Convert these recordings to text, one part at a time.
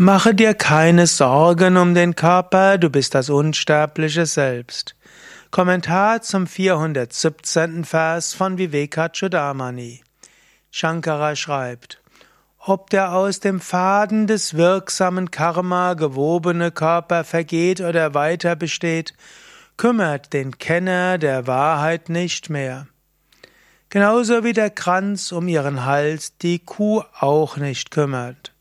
Mache dir keine Sorgen um den Körper, du bist das unsterbliche Selbst. Kommentar zum 417. Vers von Vivekachudamani. Shankara schreibt, ob der aus dem Faden des wirksamen Karma gewobene Körper vergeht oder weiter besteht, kümmert den Kenner der Wahrheit nicht mehr. Genauso wie der Kranz um ihren Hals die Kuh auch nicht kümmert.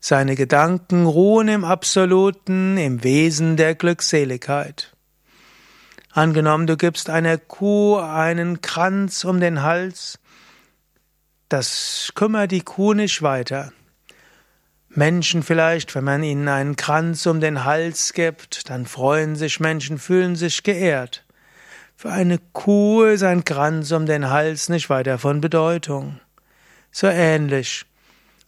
Seine Gedanken ruhen im Absoluten, im Wesen der Glückseligkeit. Angenommen, du gibst einer Kuh einen Kranz um den Hals, das kümmert die Kuh nicht weiter. Menschen vielleicht, wenn man ihnen einen Kranz um den Hals gibt, dann freuen sich Menschen, fühlen sich geehrt. Für eine Kuh ist ein Kranz um den Hals nicht weiter von Bedeutung. So ähnlich.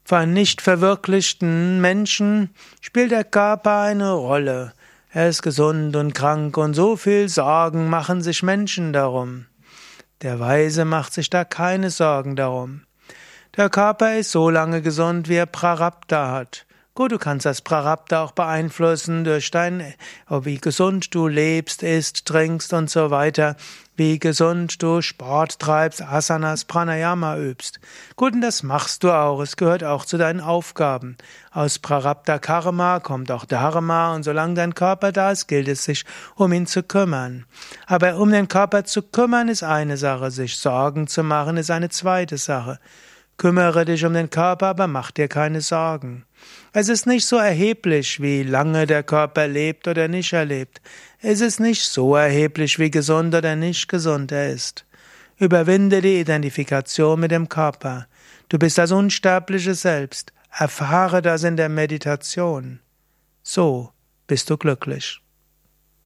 Für nicht verwirklichten Menschen spielt der Körper eine Rolle. Er ist gesund und krank und so viel Sorgen machen sich Menschen darum. Der Weise macht sich da keine Sorgen darum. Der Körper ist so lange gesund, wie er Prarabdha hat. Gut, du kannst das Prarabdha auch beeinflussen durch dein, oh, wie gesund du lebst, isst, trinkst und so weiter, wie gesund du Sport treibst, Asanas, Pranayama übst. Gut, und das machst du auch, es gehört auch zu deinen Aufgaben. Aus Prarabdha Karma kommt auch Dharma und solange dein Körper da ist, gilt es sich, um ihn zu kümmern. Aber um den Körper zu kümmern ist eine Sache, sich Sorgen zu machen ist eine zweite Sache. Kümmere dich um den Körper, aber mach dir keine Sorgen. Es ist nicht so erheblich, wie lange der Körper lebt oder nicht erlebt. Es ist nicht so erheblich, wie gesund oder nicht gesund er ist. Überwinde die Identifikation mit dem Körper. Du bist das unsterbliche Selbst. Erfahre das in der Meditation. So bist du glücklich.